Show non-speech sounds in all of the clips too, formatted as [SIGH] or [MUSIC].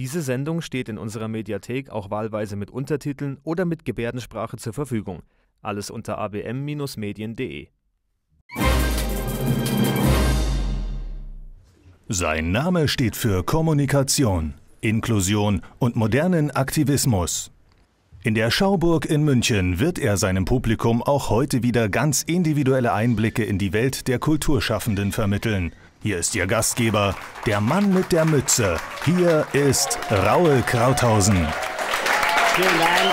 Diese Sendung steht in unserer Mediathek auch wahlweise mit Untertiteln oder mit Gebärdensprache zur Verfügung. Alles unter abm-medien.de. Sein Name steht für Kommunikation, Inklusion und modernen Aktivismus. In der Schauburg in München wird er seinem Publikum auch heute wieder ganz individuelle Einblicke in die Welt der Kulturschaffenden vermitteln. Hier ist Ihr Gastgeber, der Mann mit der Mütze. Hier ist Raul Krauthausen. Vielen Dank.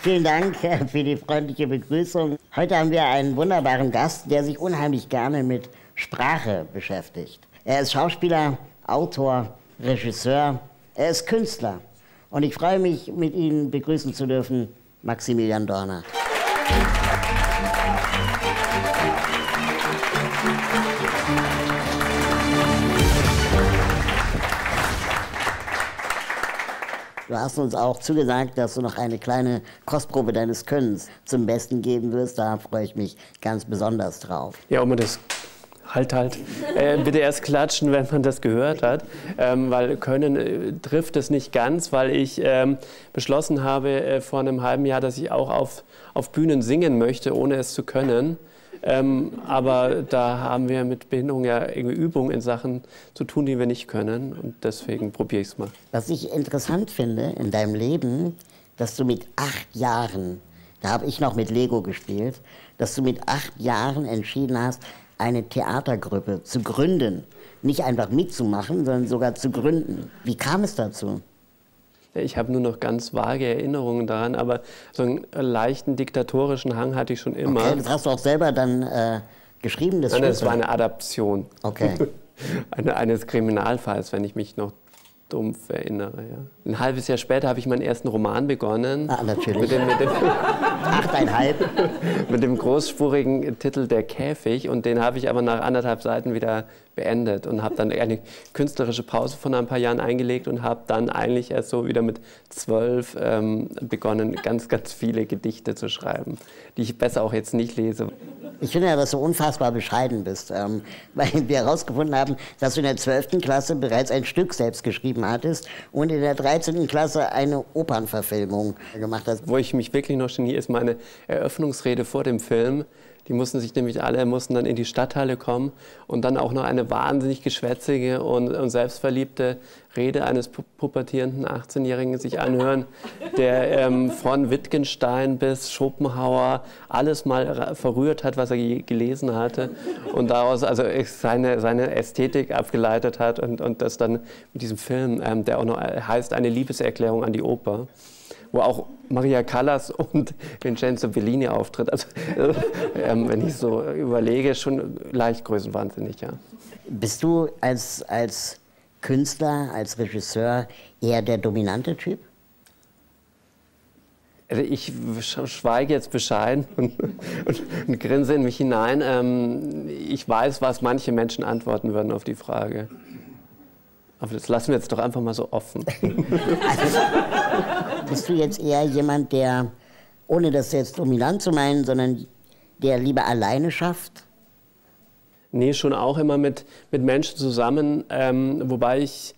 Vielen Dank für die freundliche Begrüßung. Heute haben wir einen wunderbaren Gast, der sich unheimlich gerne mit Sprache beschäftigt. Er ist Schauspieler, Autor, Regisseur, er ist Künstler. Und ich freue mich, mit Ihnen begrüßen zu dürfen, Maximilian Dorner. Du hast uns auch zugesagt, dass du noch eine kleine Kostprobe deines Könnens zum Besten geben wirst. Da freue ich mich ganz besonders drauf. Ja, ob das halt halt. Äh, bitte erst klatschen, wenn man das gehört hat, ähm, weil Können äh, trifft es nicht ganz, weil ich ähm, beschlossen habe äh, vor einem halben Jahr, dass ich auch auf, auf Bühnen singen möchte, ohne es zu können. Ähm, aber da haben wir mit Behinderung ja irgendwie Übungen in Sachen zu tun, die wir nicht können. Und deswegen probiere ich es mal. Was ich interessant finde in deinem Leben, dass du mit acht Jahren, da habe ich noch mit Lego gespielt, dass du mit acht Jahren entschieden hast, eine Theatergruppe zu gründen. Nicht einfach mitzumachen, sondern sogar zu gründen. Wie kam es dazu? Ich habe nur noch ganz vage Erinnerungen daran, aber so einen leichten diktatorischen Hang hatte ich schon immer. Okay, das hast du auch selber dann äh, geschrieben? Das Nein, das war eine Adaption. Okay. [LAUGHS] eine, eines Kriminalfalls, wenn ich mich noch dumpf erinnere. Ja. Ein halbes Jahr später habe ich meinen ersten Roman begonnen. Ah, natürlich. Mit dem, mit dem [LAUGHS] Achteinhalb. mit dem großspurigen Titel Der Käfig. Und den habe ich aber nach anderthalb Seiten wieder beendet und habe dann eine künstlerische Pause von ein paar Jahren eingelegt und habe dann eigentlich erst so wieder mit zwölf ähm, begonnen, ganz, ganz viele Gedichte zu schreiben, die ich besser auch jetzt nicht lese. Ich finde ja, dass du unfassbar bescheiden bist, ähm, [LAUGHS] weil wir herausgefunden haben, dass du in der 12. Klasse bereits ein Stück selbst geschrieben hattest und in der 13. Klasse eine Opernverfilmung gemacht hast. Wo ich mich wirklich noch geniere, ist meine Eröffnungsrede vor dem Film die mussten sich nämlich alle, mussten dann in die Stadthalle kommen und dann auch noch eine wahnsinnig geschwätzige und, und selbstverliebte Rede eines pubertierenden 18-Jährigen sich anhören, der ähm, von Wittgenstein bis Schopenhauer alles mal verrührt hat, was er gelesen hatte und daraus also seine, seine Ästhetik abgeleitet hat und, und das dann mit diesem Film, ähm, der auch noch heißt Eine Liebeserklärung an die Oper wo auch Maria Callas [LAUGHS] und Vincenzo Bellini auftritt. Also, äh, wenn ich so überlege, schon leicht größenwahnsinnig, ja. Bist du als, als Künstler, als Regisseur eher der dominante Typ? Also ich schweige jetzt bescheiden [LAUGHS] und, und, und grinse in mich hinein. Ähm, ich weiß, was manche Menschen antworten würden auf die Frage. Aber das lassen wir jetzt doch einfach mal so offen. [LAUGHS] Bist du jetzt eher jemand, der, ohne das jetzt dominant zu meinen, sondern der lieber alleine schafft? Nee, schon auch immer mit, mit Menschen zusammen, ähm, wobei ich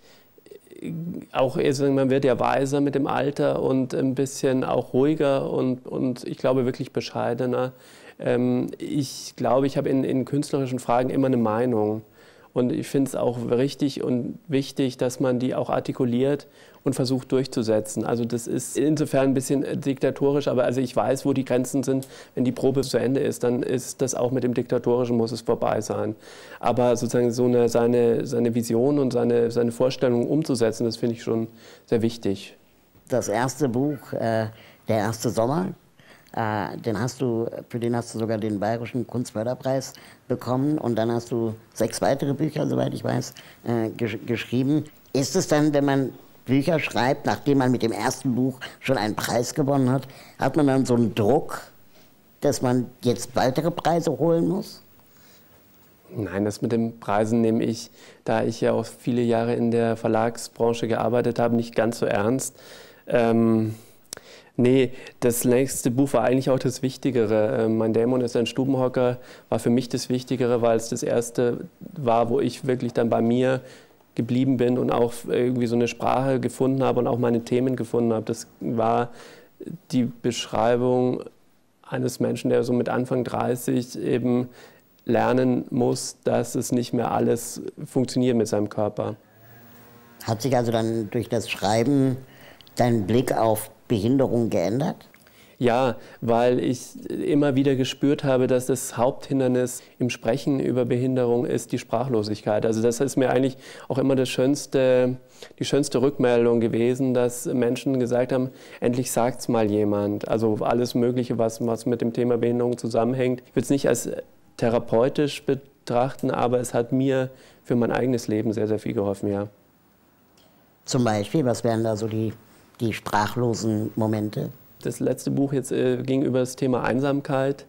auch, man wird ja weiser mit dem Alter und ein bisschen auch ruhiger und, und ich glaube wirklich bescheidener. Ähm, ich glaube, ich habe in, in künstlerischen Fragen immer eine Meinung. Und ich finde es auch richtig und wichtig, dass man die auch artikuliert und versucht durchzusetzen. Also das ist insofern ein bisschen diktatorisch, aber also ich weiß, wo die Grenzen sind. Wenn die Probe zu Ende ist, dann ist das auch mit dem Diktatorischen muss es vorbei sein. Aber sozusagen so eine, seine, seine Vision und seine, seine Vorstellung umzusetzen, das finde ich schon sehr wichtig. Das erste Buch, äh, Der erste Sommer, äh, den hast du, für den hast du sogar den Bayerischen Kunstförderpreis bekommen und dann hast du sechs weitere Bücher, soweit ich weiß, äh, gesch geschrieben. Ist es dann, wenn man Bücher schreibt, nachdem man mit dem ersten Buch schon einen Preis gewonnen hat, hat man dann so einen Druck, dass man jetzt weitere Preise holen muss? Nein, das mit den Preisen nehme ich, da ich ja auch viele Jahre in der Verlagsbranche gearbeitet habe, nicht ganz so ernst. Ähm, Nee, das nächste Buch war eigentlich auch das Wichtigere. Ähm, mein Dämon ist ein Stubenhocker, war für mich das Wichtigere, weil es das erste war, wo ich wirklich dann bei mir geblieben bin und auch irgendwie so eine Sprache gefunden habe und auch meine Themen gefunden habe. Das war die Beschreibung eines Menschen, der so mit Anfang 30 eben lernen muss, dass es nicht mehr alles funktioniert mit seinem Körper. Hat sich also dann durch das Schreiben dein Blick auf Behinderung geändert? Ja, weil ich immer wieder gespürt habe, dass das Haupthindernis im Sprechen über Behinderung ist die Sprachlosigkeit. Also das ist mir eigentlich auch immer das schönste, die schönste Rückmeldung gewesen, dass Menschen gesagt haben, endlich sagt es mal jemand. Also alles Mögliche, was, was mit dem Thema Behinderung zusammenhängt. Ich würde es nicht als therapeutisch betrachten, aber es hat mir für mein eigenes Leben sehr, sehr viel geholfen, ja. Zum Beispiel, was wären da so die, die sprachlosen Momente? Das letzte Buch jetzt äh, ging über das Thema Einsamkeit.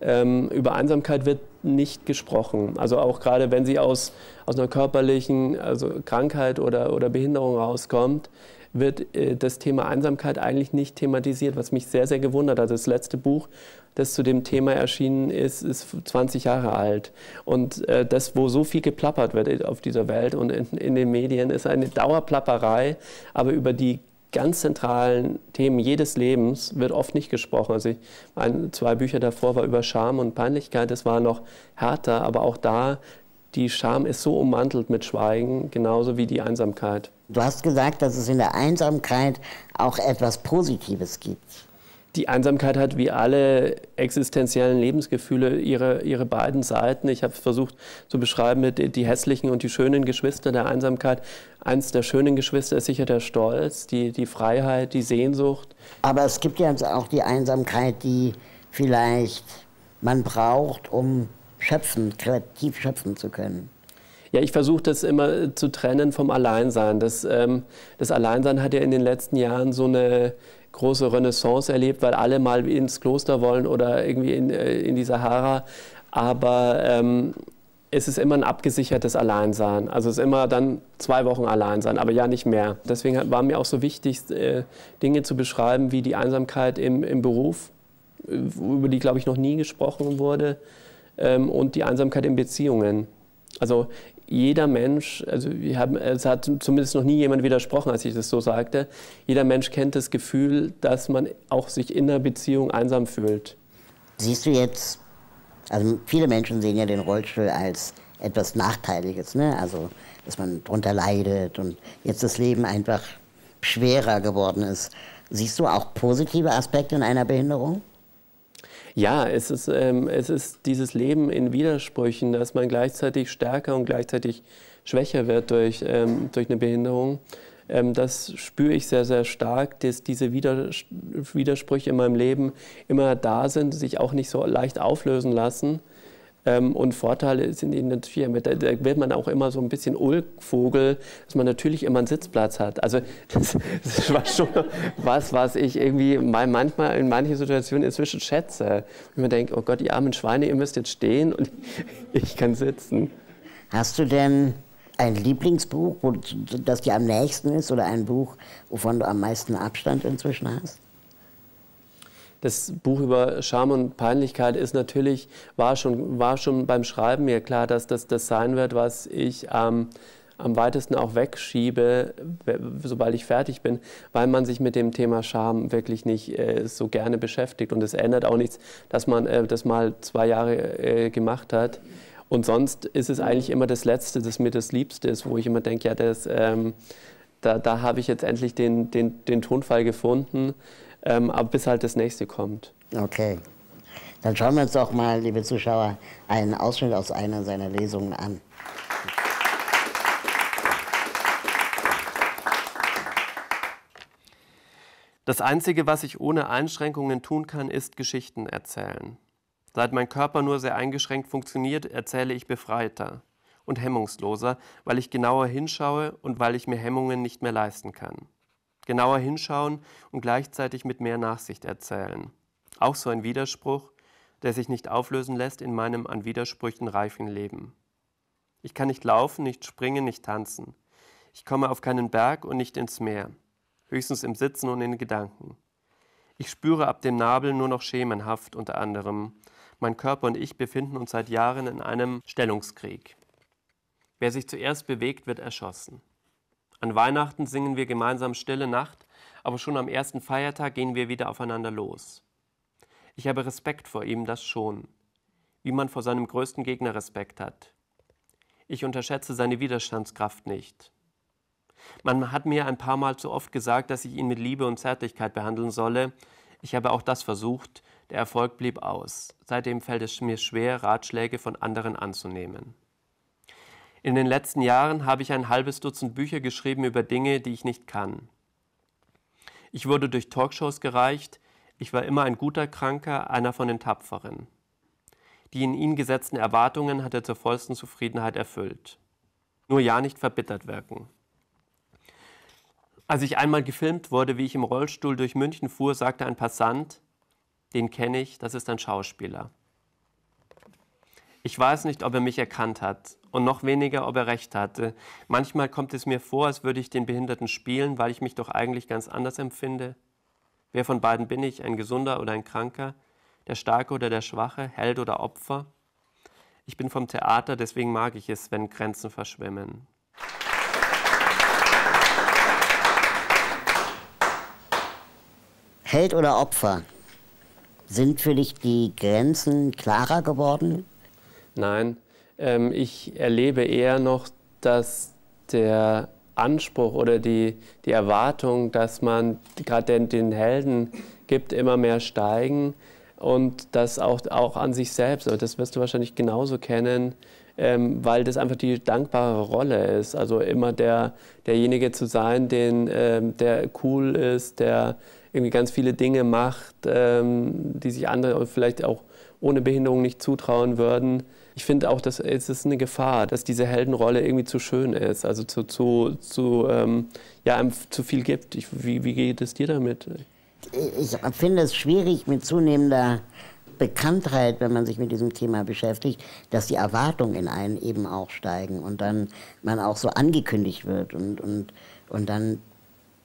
Ähm, über Einsamkeit wird nicht gesprochen. Also auch gerade wenn sie aus, aus einer körperlichen also Krankheit oder, oder Behinderung rauskommt, wird äh, das Thema Einsamkeit eigentlich nicht thematisiert, was mich sehr, sehr gewundert hat. Das letzte Buch, das zu dem Thema erschienen ist, ist 20 Jahre alt. Und äh, das, wo so viel geplappert wird auf dieser Welt und in, in den Medien, ist eine Dauerplapperei, aber über die ganz zentralen Themen jedes Lebens wird oft nicht gesprochen. Also ich, ein, zwei Bücher davor war über Scham und Peinlichkeit, das war noch härter, aber auch da, die Scham ist so ummantelt mit Schweigen, genauso wie die Einsamkeit. Du hast gesagt, dass es in der Einsamkeit auch etwas Positives gibt die Einsamkeit hat wie alle existenziellen Lebensgefühle ihre, ihre beiden Seiten. Ich habe versucht zu beschreiben mit die hässlichen und die schönen Geschwister der Einsamkeit. Eins der schönen Geschwister ist sicher der Stolz, die, die Freiheit, die Sehnsucht. Aber es gibt ja auch die Einsamkeit, die vielleicht man braucht, um schöpfen, kreativ schöpfen zu können. Ja, ich versuche das immer zu trennen vom Alleinsein. Das, ähm, das Alleinsein hat ja in den letzten Jahren so eine große Renaissance erlebt, weil alle mal ins Kloster wollen oder irgendwie in, äh, in die Sahara. Aber ähm, es ist immer ein abgesichertes Alleinsein. Also es ist immer dann zwei Wochen Alleinsein, aber ja nicht mehr. Deswegen war mir auch so wichtig, äh, Dinge zu beschreiben wie die Einsamkeit im, im Beruf, äh, über die, glaube ich, noch nie gesprochen wurde, ähm, und die Einsamkeit in Beziehungen. Also jeder Mensch, also haben, es hat zumindest noch nie jemand widersprochen, als ich das so sagte, jeder Mensch kennt das Gefühl, dass man auch sich in einer Beziehung einsam fühlt. Siehst du jetzt, also viele Menschen sehen ja den Rollstuhl als etwas Nachteiliges, ne? also dass man darunter leidet und jetzt das Leben einfach schwerer geworden ist. Siehst du auch positive Aspekte in einer Behinderung? Ja, es ist, ähm, es ist dieses Leben in Widersprüchen, dass man gleichzeitig stärker und gleichzeitig schwächer wird durch, ähm, durch eine Behinderung. Ähm, das spüre ich sehr, sehr stark, dass diese Widersprüche in meinem Leben immer da sind, sich auch nicht so leicht auflösen lassen. Ähm, und Vorteile sind ihnen natürlich, da, da wird man auch immer so ein bisschen Ulkvogel, dass man natürlich immer einen Sitzplatz hat. Also das, das war schon was, was ich irgendwie manchmal in manchen Situationen inzwischen schätze. Und man denkt, oh Gott, die armen Schweine, ihr müsst jetzt stehen und [LAUGHS] ich kann sitzen. Hast du denn ein Lieblingsbuch, wo, das dir am nächsten ist oder ein Buch, wovon du am meisten Abstand inzwischen hast? Das Buch über Scham und Peinlichkeit ist natürlich, war schon, war schon beim Schreiben mir klar, dass das das sein wird, was ich ähm, am weitesten auch wegschiebe, sobald ich fertig bin, weil man sich mit dem Thema Scham wirklich nicht äh, so gerne beschäftigt. Und es ändert auch nichts, dass man äh, das mal zwei Jahre äh, gemacht hat. Und sonst ist es eigentlich immer das Letzte, das mir das Liebste ist, wo ich immer denke, ja, das, ähm, da, da habe ich jetzt endlich den, den, den Tonfall gefunden ähm, aber bis halt das nächste kommt. Okay. Dann schauen wir uns doch mal, liebe Zuschauer, einen Ausschnitt aus einer seiner Lesungen an. Das Einzige, was ich ohne Einschränkungen tun kann, ist Geschichten erzählen. Seit mein Körper nur sehr eingeschränkt funktioniert, erzähle ich befreiter und hemmungsloser, weil ich genauer hinschaue und weil ich mir Hemmungen nicht mehr leisten kann genauer hinschauen und gleichzeitig mit mehr Nachsicht erzählen. Auch so ein Widerspruch, der sich nicht auflösen lässt in meinem an Widersprüchen reifen Leben. Ich kann nicht laufen, nicht springen, nicht tanzen. Ich komme auf keinen Berg und nicht ins Meer, höchstens im Sitzen und in Gedanken. Ich spüre ab dem Nabel nur noch schemenhaft unter anderem. Mein Körper und ich befinden uns seit Jahren in einem Stellungskrieg. Wer sich zuerst bewegt, wird erschossen. An Weihnachten singen wir gemeinsam Stille Nacht, aber schon am ersten Feiertag gehen wir wieder aufeinander los. Ich habe Respekt vor ihm, das schon, wie man vor seinem größten Gegner Respekt hat. Ich unterschätze seine Widerstandskraft nicht. Man hat mir ein paar Mal zu oft gesagt, dass ich ihn mit Liebe und Zärtlichkeit behandeln solle. Ich habe auch das versucht, der Erfolg blieb aus. Seitdem fällt es mir schwer, Ratschläge von anderen anzunehmen. In den letzten Jahren habe ich ein halbes Dutzend Bücher geschrieben über Dinge, die ich nicht kann. Ich wurde durch Talkshows gereicht, ich war immer ein guter Kranker, einer von den Tapferen. Die in ihn gesetzten Erwartungen hat er zur vollsten Zufriedenheit erfüllt. Nur ja nicht verbittert wirken. Als ich einmal gefilmt wurde, wie ich im Rollstuhl durch München fuhr, sagte ein Passant, den kenne ich, das ist ein Schauspieler. Ich weiß nicht, ob er mich erkannt hat und noch weniger, ob er recht hatte. Manchmal kommt es mir vor, als würde ich den Behinderten spielen, weil ich mich doch eigentlich ganz anders empfinde. Wer von beiden bin ich, ein Gesunder oder ein Kranker, der Starke oder der Schwache, Held oder Opfer? Ich bin vom Theater, deswegen mag ich es, wenn Grenzen verschwimmen. Held oder Opfer? Sind für dich die Grenzen klarer geworden? Nein, ähm, ich erlebe eher noch, dass der Anspruch oder die, die Erwartung, dass man gerade den, den Helden gibt, immer mehr steigen und das auch, auch an sich selbst. Das wirst du wahrscheinlich genauso kennen, ähm, weil das einfach die dankbare Rolle ist. Also immer der, derjenige zu sein, den, ähm, der cool ist, der irgendwie ganz viele Dinge macht, ähm, die sich andere vielleicht auch ohne Behinderung nicht zutrauen würden. Ich finde auch, dass es ist eine Gefahr, dass diese Heldenrolle irgendwie zu schön ist, also zu, zu, zu, ähm, ja, zu viel gibt. Ich, wie, wie geht es dir damit? Ich finde es schwierig mit zunehmender Bekanntheit, wenn man sich mit diesem Thema beschäftigt, dass die Erwartungen in einen eben auch steigen und dann man auch so angekündigt wird und, und, und dann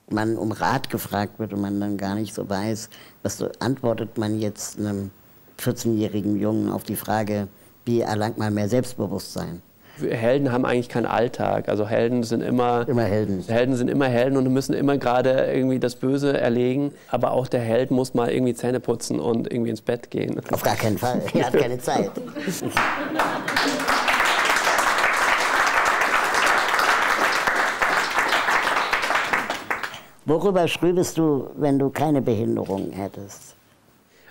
man um Rat gefragt wird und man dann gar nicht so weiß, was so antwortet man jetzt einem 14-jährigen Jungen auf die Frage, wie erlangt man mehr Selbstbewusstsein? Helden haben eigentlich keinen Alltag. Also Helden sind immer, immer Helden. Helden sind immer Helden und müssen immer gerade irgendwie das Böse erlegen. Aber auch der Held muss mal irgendwie Zähne putzen und irgendwie ins Bett gehen. Auf gar keinen Fall. [LAUGHS] Er hat keine Zeit. Worüber schriebest du, wenn du keine Behinderung hättest?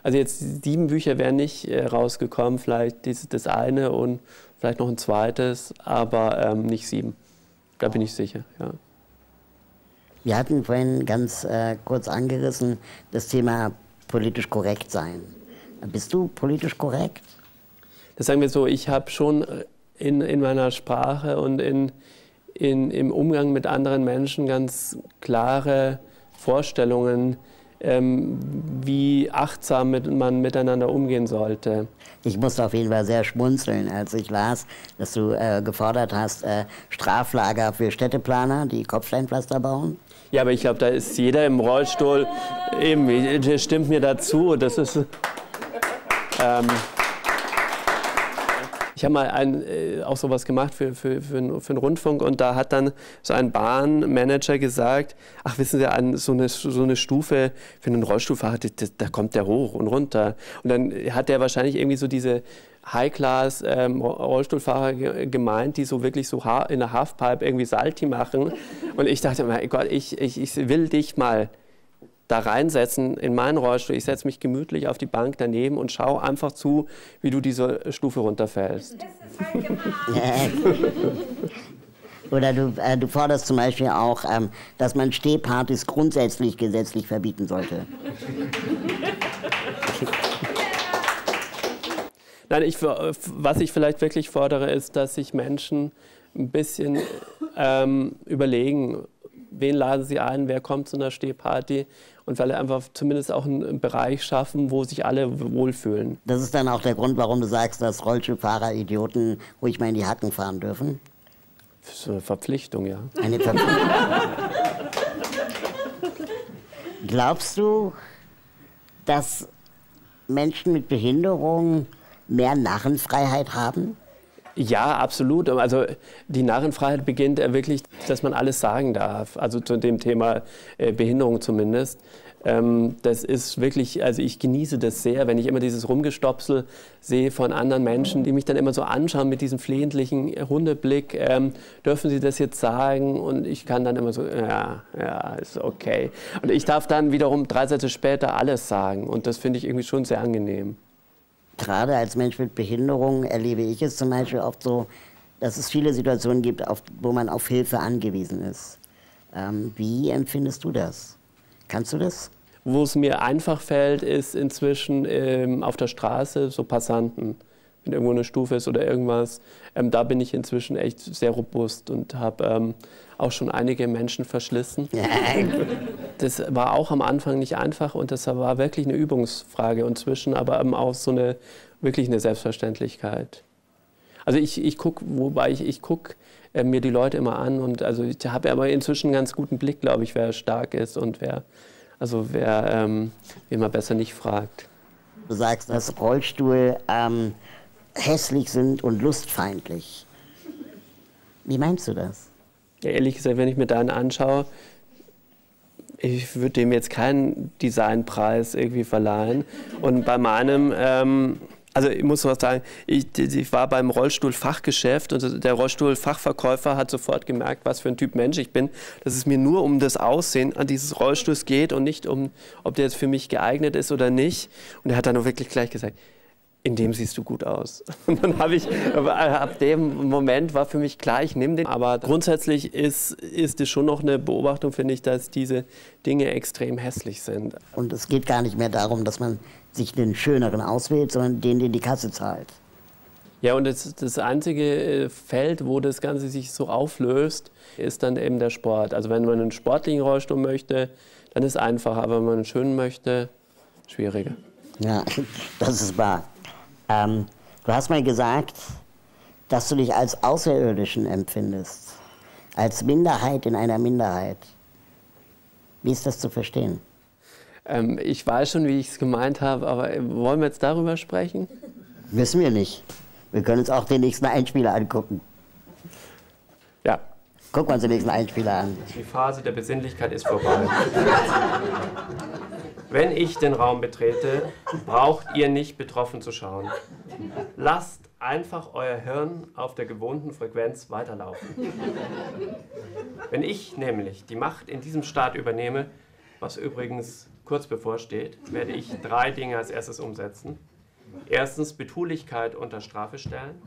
Also jetzt sieben Bücher wären nicht äh, rausgekommen, vielleicht dieses, das eine und vielleicht noch ein zweites, aber ähm, nicht sieben. Da bin ich sicher, ja. Wir hatten vorhin ganz äh, kurz angerissen das Thema politisch korrekt sein. Bist du politisch korrekt? Das sagen wir so, ich habe schon äh, in, in meiner Sprache und in, in, im Umgang mit anderen Menschen ganz klare Vorstellungen, ähm, wie achtsam mit, man miteinander umgehen sollte. Ich musste auf jeden Fall sehr schmunzeln, als ich las, dass du äh, gefordert hast, äh, Straflager für Städteplaner, die Kopfsteinpflaster bauen. Ja, aber ich glaube, da ist jeder im Rollstuhl, eben, stimmt mir dazu. Das ist. Ähm, ich habe mal ein, äh, auch sowas gemacht für, für, für, einen, für einen Rundfunk und da hat dann so ein Bahnmanager gesagt, ach wissen Sie, an so eine, so eine Stufe für einen Rollstuhlfahrer, da kommt der hoch und runter. Und dann hat der wahrscheinlich irgendwie so diese High-Class ähm, Rollstuhlfahrer gemeint, die so wirklich so in der Halfpipe irgendwie Salti machen. Und ich dachte, mein Gott, ich, ich, ich will dich mal da reinsetzen in meinen Rollstuhl. Ich setze mich gemütlich auf die Bank daneben und schaue einfach zu, wie du diese Stufe runterfällst. Halt [LAUGHS] Oder du, äh, du, forderst zum Beispiel auch, ähm, dass man Stehpartys grundsätzlich gesetzlich verbieten sollte. [LAUGHS] Nein, ich, was ich vielleicht wirklich fordere, ist, dass sich Menschen ein bisschen ähm, überlegen, wen laden sie ein, wer kommt zu einer Stehparty und weil einfach zumindest auch einen Bereich schaffen, wo sich alle wohlfühlen. Das ist dann auch der Grund, warum du sagst, dass Rollstuhlfahrer Idioten ruhig mal in die Hacken fahren dürfen? Das ist eine Verpflichtung, ja. Eine Verpflichtung. [LAUGHS] Glaubst du, dass Menschen mit Behinderung mehr Narrenfreiheit haben? Ja, absolut. Also die Narrenfreiheit beginnt wirklich, dass man alles sagen darf. Also zu dem Thema äh, Behinderung zumindest. Ähm, das ist wirklich, also ich genieße das sehr, wenn ich immer dieses Rumgestopsel sehe von anderen Menschen, die mich dann immer so anschauen mit diesem flehentlichen Hundeblick. Ähm, dürfen Sie das jetzt sagen? Und ich kann dann immer so, ja, ja, ist okay. Und ich darf dann wiederum drei Sätze später alles sagen. Und das finde ich irgendwie schon sehr angenehm. Gerade als Mensch mit Behinderung erlebe ich es zum Beispiel oft so, dass es viele Situationen gibt, auf, wo man auf Hilfe angewiesen ist. Ähm, wie empfindest du das? Kannst du das? Wo es mir einfach fällt, ist inzwischen ähm, auf der Straße so Passanten. Wenn irgendwo eine Stufe ist oder irgendwas, ähm, da bin ich inzwischen echt sehr robust und habe ähm, auch schon einige Menschen verschlissen. das war auch am Anfang nicht einfach und das war wirklich eine Übungsfrage und zwischen aber eben auch so eine wirklich eine Selbstverständlichkeit. Also ich, ich gucke, wobei ich, ich gucke äh, mir die Leute immer an und also ich habe aber inzwischen einen ganz guten Blick, glaube ich, wer stark ist und wer, also wer, ähm, wen man besser nicht fragt. Du sagst, dass Rollstuhl ähm, hässlich sind und lustfeindlich. Wie meinst du das? Ehrlich gesagt, wenn ich mir deinen anschaue, ich würde dem jetzt keinen Designpreis irgendwie verleihen. Und bei meinem ähm, also ich muss was sagen, ich, ich, war beim Rollstuhlfachgeschäft und der Rollstuhlfachverkäufer hat sofort gemerkt, was für ein Typ Mensch ich bin, dass es mir nur um das Aussehen an dieses Rollstuhls geht und nicht um, ob der jetzt für mich geeignet ist oder nicht. Und er hat dann auch wirklich gleich gesagt, in dem siehst du gut aus. [LAUGHS] Und dann habe ich, ab dem Moment war für mich klar, ich nehme den. Aber grundsätzlich ist, ist es schon noch eine Beobachtung, finde ich, dass diese Dinge extrem hässlich sind. Und es geht gar nicht mehr darum, dass man sich den schöneren auswählt, sondern den, den die Kasse zahlt. Ja, und das, das einzige äh, Feld, wo das Ganze sich so auflöst, ist dann eben der Sport. Also wenn man einen sportlichen Rollstuhl möchte, dann ist es einfacher, aber wenn man einen schönen möchte, schwieriger. Ja, [LAUGHS] das ist wahr. Ähm, du hast mal gesagt, dass du dich als Außerirdischen empfindest, als Minderheit in einer Minderheit. Wie ist das zu verstehen? Ähm, ich weiß schon, wie ich es gemeint habe, aber wollen wir jetzt darüber sprechen? Wissen wir nicht. Wir können uns auch den nächsten Einspieler angucken. Ja. Gucken wir uns den nächsten Einspieler an. Die Phase der Besinnlichkeit ist vorbei. [LAUGHS] Wenn ich den Raum betrete, braucht ihr nicht betroffen zu schauen. Lasst einfach euer Hirn auf der gewohnten Frequenz weiterlaufen. Wenn ich nämlich die Macht in diesem Staat übernehme, was übrigens kurz bevorsteht, werde ich drei Dinge als erstes umsetzen. Erstens Betulichkeit unter Strafe stellen.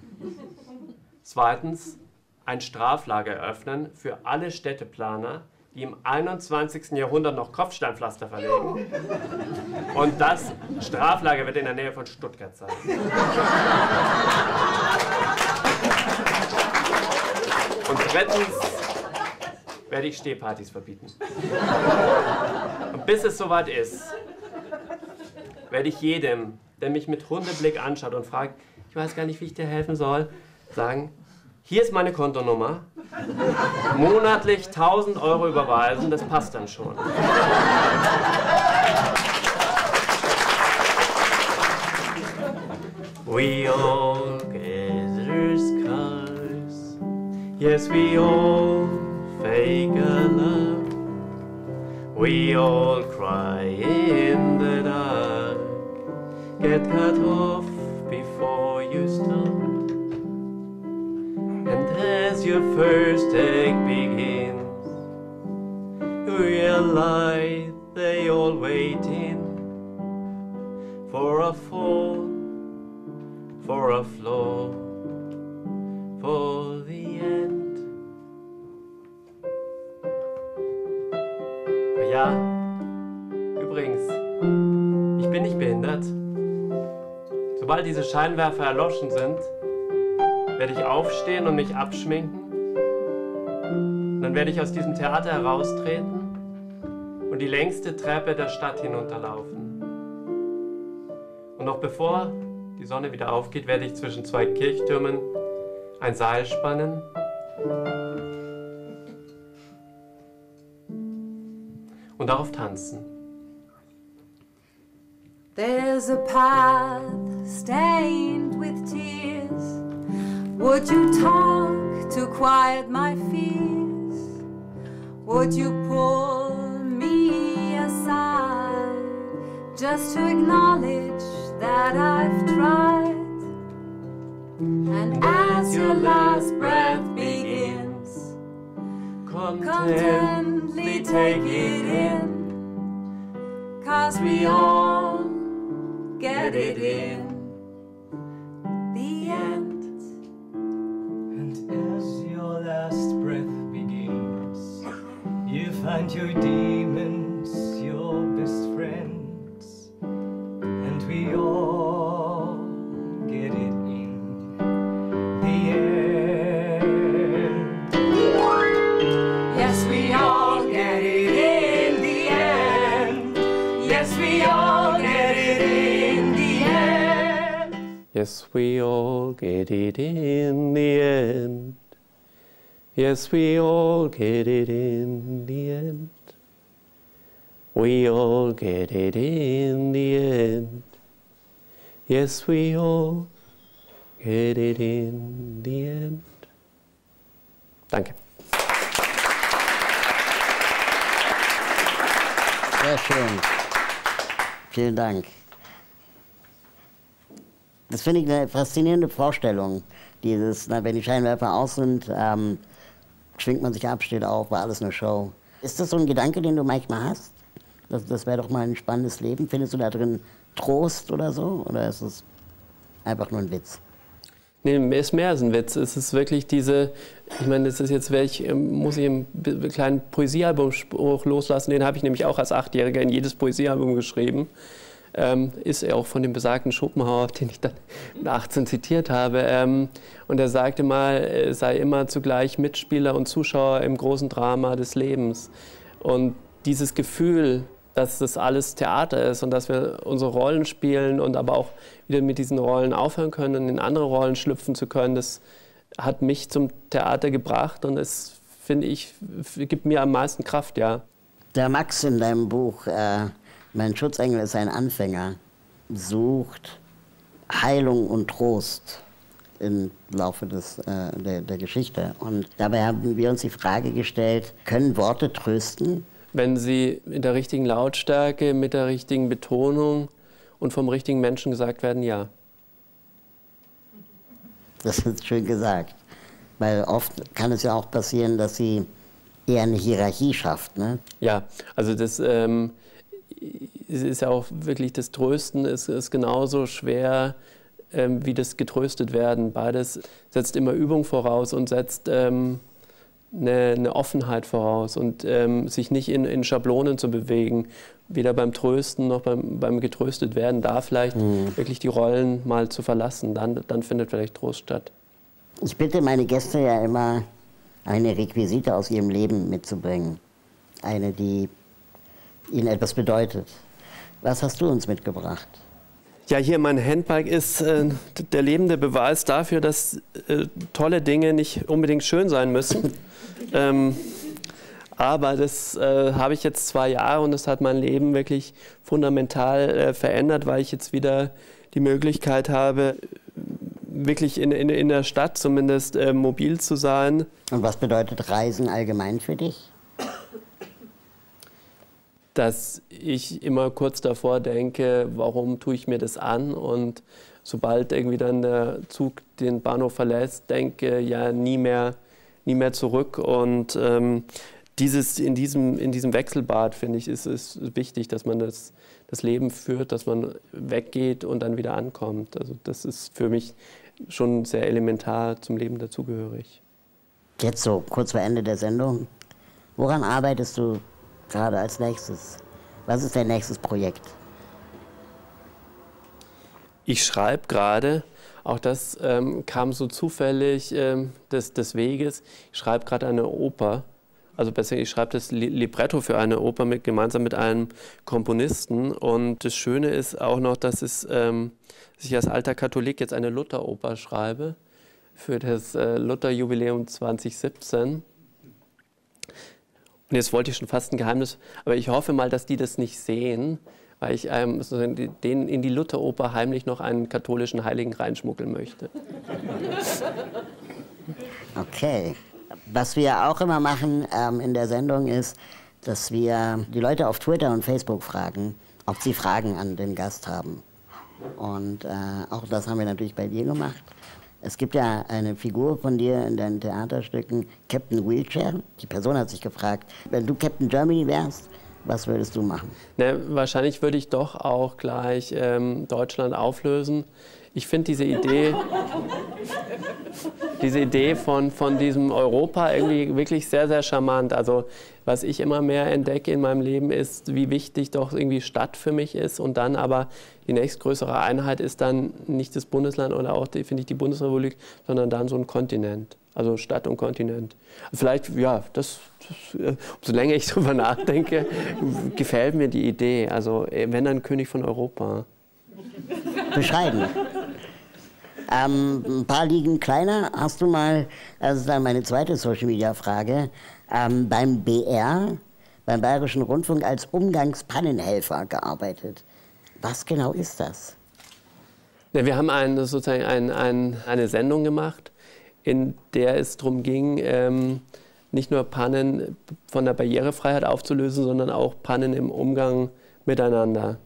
Zweitens ein Straflager eröffnen für alle Städteplaner, die im 21. Jahrhundert noch Kopfsteinpflaster verlegen. Und das Straflager wird in der Nähe von Stuttgart sein. Und drittens werde ich Stehpartys verbieten. Und bis es soweit ist, werde ich jedem, der mich mit Hundeblick anschaut und fragt, ich weiß gar nicht, wie ich dir helfen soll, sagen, hier ist meine Kontonummer, monatlich 1000 Euro überweisen, das passt dann schon. We all gather scars, yes we all fake a love. We all cry in the dark, get cut off your first take begins, you realize they all waiting for a fall, for a flaw, for the end. Ja, übrigens, ich bin nicht behindert. Sobald diese Scheinwerfer erloschen sind, werde ich aufstehen und mich abschminken. dann werde ich aus diesem Theater heraustreten und die längste Treppe der Stadt hinunterlaufen. Und noch bevor die Sonne wieder aufgeht, werde ich zwischen zwei Kirchtürmen ein Seil spannen und darauf tanzen. There's a path Would you talk to quiet my fears? Would you pull me aside just to acknowledge that I've tried? And as your last breath begins, contently take it in. Cause we all get it in Yes, we all get it in the end. Yes, we all get it in the end. We all get it in the end. Yes, we all get it in the end. Danke. Sehr schön. Vielen Dank. Das finde ich eine faszinierende Vorstellung. Dieses, na, wenn die Scheinwerfer aus sind, ähm, schwingt man sich ab, steht auf, war alles eine Show. Ist das so ein Gedanke, den du manchmal hast? Das, das wäre doch mal ein spannendes Leben. Findest du da drin Trost oder so? Oder ist es einfach nur ein Witz? Nee, es ist mehr als ein Witz. Es ist wirklich diese, ich meine, das ist jetzt, welch, ähm, muss ich einen kleinen Poesiealbumspruch loslassen, den habe ich nämlich auch als Achtjähriger in jedes Poesiealbum geschrieben. Ähm, ist er auch von dem besagten Schopenhauer, den ich dann [LAUGHS] mit 18 zitiert habe. Ähm, und er sagte mal, sei immer zugleich Mitspieler und Zuschauer im großen Drama des Lebens. Und dieses Gefühl, dass das alles Theater ist und dass wir unsere Rollen spielen und aber auch wieder mit diesen Rollen aufhören können und in andere Rollen schlüpfen zu können, das hat mich zum Theater gebracht und es, finde ich, gibt mir am meisten Kraft, ja. Der Max in deinem Buch, äh, Mein Schutzengel ist ein Anfänger, sucht Heilung und Trost im Laufe des, äh, der, der Geschichte. Und dabei haben wir uns die Frage gestellt, können Worte trösten? Wenn sie in der richtigen Lautstärke, mit der richtigen Betonung und vom richtigen Menschen gesagt werden, ja. Das ist schön gesagt. Weil oft kann es ja auch passieren, dass sie eher eine Hierarchie schafft. Ne? Ja, also das ähm, es ist ja auch wirklich das Trösten ist, ist genauso schwer ähm, wie das getröstet werden. Beides setzt immer Übung voraus und setzt ähm, eine, eine Offenheit voraus und ähm, sich nicht in, in Schablonen zu bewegen. Weder beim Trösten noch beim, beim getröstet werden, da vielleicht wirklich die Rollen mal zu verlassen. Dann, dann findet vielleicht Trost statt. Ich bitte meine Gäste ja immer, eine Requisite aus ihrem Leben mitzubringen. Eine, die ihnen etwas bedeutet. Was hast du uns mitgebracht? Ja, hier mein Handbike ist äh, der lebende Beweis dafür, dass äh, tolle Dinge nicht unbedingt schön sein müssen. [LAUGHS] ähm, aber das äh, habe ich jetzt zwei Jahre und das hat mein Leben wirklich fundamental äh, verändert, weil ich jetzt wieder die Möglichkeit habe, wirklich in, in, in der Stadt zumindest äh, mobil zu sein. Und was bedeutet Reisen allgemein für dich? Dass ich immer kurz davor denke, warum tue ich mir das an? Und sobald irgendwie dann der Zug den Bahnhof verlässt, denke ja nie mehr, nie mehr zurück. Und ähm, dieses, in, diesem, in diesem Wechselbad, finde ich, ist es wichtig, dass man das, das Leben führt, dass man weggeht und dann wieder ankommt. Also das ist für mich schon sehr elementar zum Leben dazugehörig. Jetzt so, kurz vor Ende der Sendung. Woran arbeitest du gerade als nächstes? Was ist dein nächstes Projekt? Ich schreibe gerade, auch das ähm, kam so zufällig ähm, des, des Weges. Ich schreibe gerade eine Oper. Also besser, ich schreibe das Li- Libretto für eine Oper mit, gemeinsam mit einem Komponisten. Und das Schöne ist auch noch, dass, es, ähm, dass ich als alter Katholik jetzt eine Lutheroper schreibe für das äh, Lutherjubiläum 2017. Und jetzt wollte ich schon fast ein Geheimnis, aber ich hoffe mal, dass die das nicht sehen, weil ich ähm, den in die Lutheroper heimlich noch einen katholischen Heiligen reinschmuggeln möchte. Okay. Was wir auch immer machen ähm, in der Sendung ist, dass wir die Leute auf Twitter und Facebook fragen, ob sie Fragen an den Gast haben. Und äh, auch das haben wir natürlich bei dir gemacht. Es gibt ja eine Figur von dir in deinen Theaterstücken, Captain Wheelchair. Die Person hat sich gefragt, wenn du Captain Germany wärst, was würdest du machen? Ne, wahrscheinlich würde ich doch auch gleich ähm, Deutschland auflösen. Ich finde diese Idee, diese Idee von, von diesem Europa irgendwie wirklich sehr, sehr charmant. Also was ich immer mehr entdecke in meinem Leben ist, wie wichtig doch irgendwie Stadt für mich ist und dann aber die nächstgrößere Einheit ist dann nicht das Bundesland oder auch, finde ich, die Bundesrepublik, sondern dann so ein Kontinent. Also Stadt und Kontinent. Vielleicht, ja, das, das äh, umso länger ich [LAUGHS] darüber nachdenke, gefällt mir die Idee. Also äh, wenn dann König von Europa. Bescheiden. Ähm, ein paar liegen kleiner. Hast du mal, das ist dann meine zweite Social Media Frage, ähm, beim BR, beim Bayerischen Rundfunk als Umgangspannenhelfer gearbeitet. Was genau ist das? Ja, wir haben ein, sozusagen ein, ein, eine Sendung gemacht, in der es darum ging, ähm, nicht nur Pannen von der Barrierefreiheit aufzulösen, sondern auch Pannen im Umgang miteinander.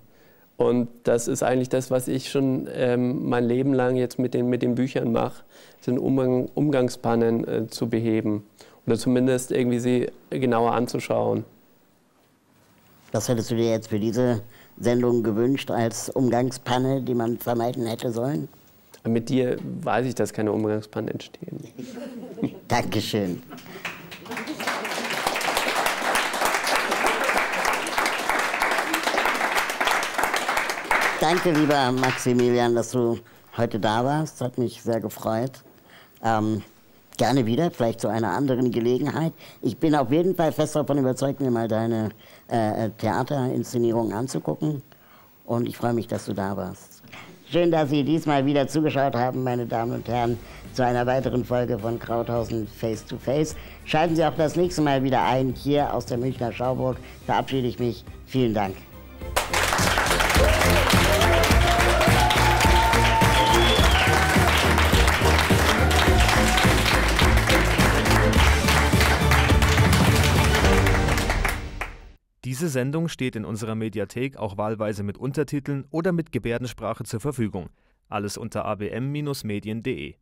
Und das ist eigentlich das, was ich schon ähm, mein Leben lang jetzt mit den, mit den Büchern mache, sind Umgang, Umgangspannen äh, zu beheben oder zumindest irgendwie sie genauer anzuschauen. Was hättest du dir jetzt für diese Sendung gewünscht als Umgangspanne, die man vermeiden hätte sollen? Mit dir weiß ich, dass keine Umgangspannen entstehen. Dankeschön. Danke, lieber Maximilian, dass du heute da warst. Hat mich sehr gefreut. Ähm, gerne wieder, vielleicht zu einer anderen Gelegenheit. Ich bin auf jeden Fall fest davon überzeugt, mir mal deine äh, Theaterinszenierung anzugucken. Und ich freue mich, dass du da warst. Schön, dass Sie diesmal wieder zugeschaut haben, meine Damen und Herren, zu einer weiteren Folge von Krauthausen Face to Face. Schalten Sie auch das nächste Mal wieder ein. Hier aus der Münchner Schauburg verabschiede ich mich. Vielen Dank. Diese Sendung steht in unserer Mediathek auch wahlweise mit Untertiteln oder mit Gebärdensprache zur Verfügung. Alles unter abm-medien.de